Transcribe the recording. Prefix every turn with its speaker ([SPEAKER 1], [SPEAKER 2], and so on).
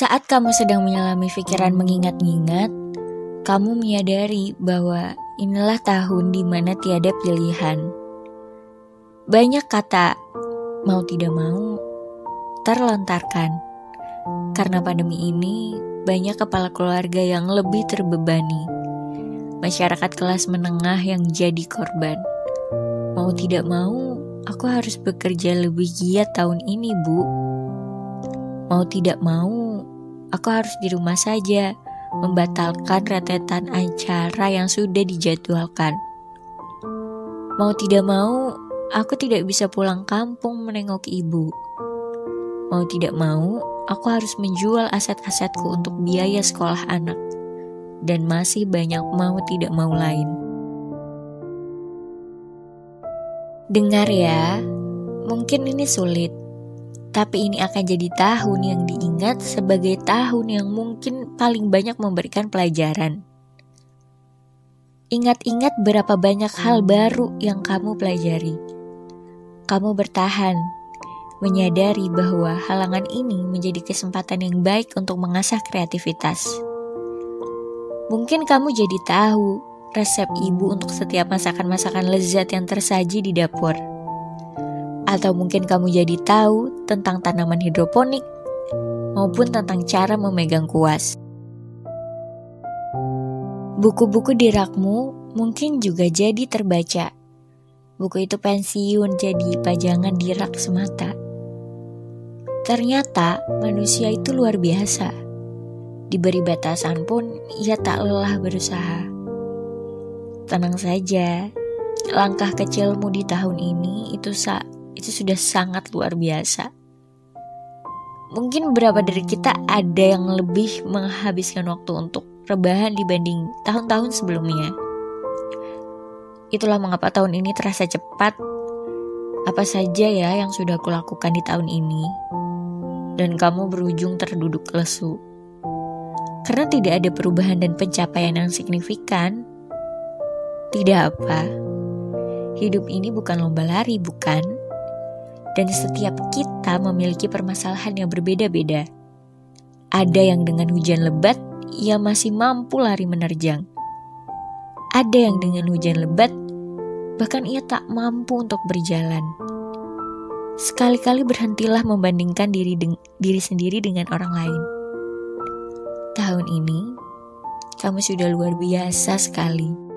[SPEAKER 1] Saat kamu sedang menyelami pikiran mengingat-ingat, kamu menyadari bahwa inilah tahun di mana tiada pilihan. Banyak kata mau tidak mau terlontarkan. Karena pandemi ini, banyak kepala keluarga yang lebih terbebani. Masyarakat kelas menengah yang jadi korban. Mau tidak mau, aku harus bekerja lebih giat tahun ini, Bu. Mau tidak mau, aku harus di rumah saja, membatalkan rentetan acara yang sudah dijadwalkan. Mau tidak mau, aku tidak bisa pulang kampung menengok ibu. Mau tidak mau, aku harus menjual aset-asetku untuk biaya sekolah anak. Dan masih banyak mau tidak mau lain. Dengar ya, mungkin ini sulit tapi ini akan jadi tahun yang diingat sebagai tahun yang mungkin paling banyak memberikan pelajaran. Ingat-ingat berapa banyak hal baru yang kamu pelajari. Kamu bertahan, menyadari bahwa halangan ini menjadi kesempatan yang baik untuk mengasah kreativitas. Mungkin kamu jadi tahu resep ibu untuk setiap masakan-masakan lezat yang tersaji di dapur atau mungkin kamu jadi tahu tentang tanaman hidroponik maupun tentang cara memegang kuas. Buku-buku di rakmu mungkin juga jadi terbaca. Buku itu pensiun jadi pajangan di rak semata. Ternyata manusia itu luar biasa. Diberi batasan pun ia tak lelah berusaha. Tenang saja, langkah kecilmu di tahun ini itu sa itu sudah sangat luar biasa. Mungkin beberapa dari kita ada yang lebih menghabiskan waktu untuk rebahan dibanding tahun-tahun sebelumnya. Itulah mengapa tahun ini terasa cepat. Apa saja ya yang sudah aku lakukan di tahun ini. Dan kamu berujung terduduk lesu. Karena tidak ada perubahan dan pencapaian yang signifikan. Tidak apa. Hidup ini bukan lomba lari, bukan? Dan setiap kita memiliki permasalahan yang berbeda-beda. Ada yang dengan hujan lebat, ia masih mampu lari menerjang. Ada yang dengan hujan lebat, bahkan ia tak mampu untuk berjalan. Sekali-kali berhentilah membandingkan diri, diri sendiri dengan orang lain. Tahun ini, kamu sudah luar biasa sekali.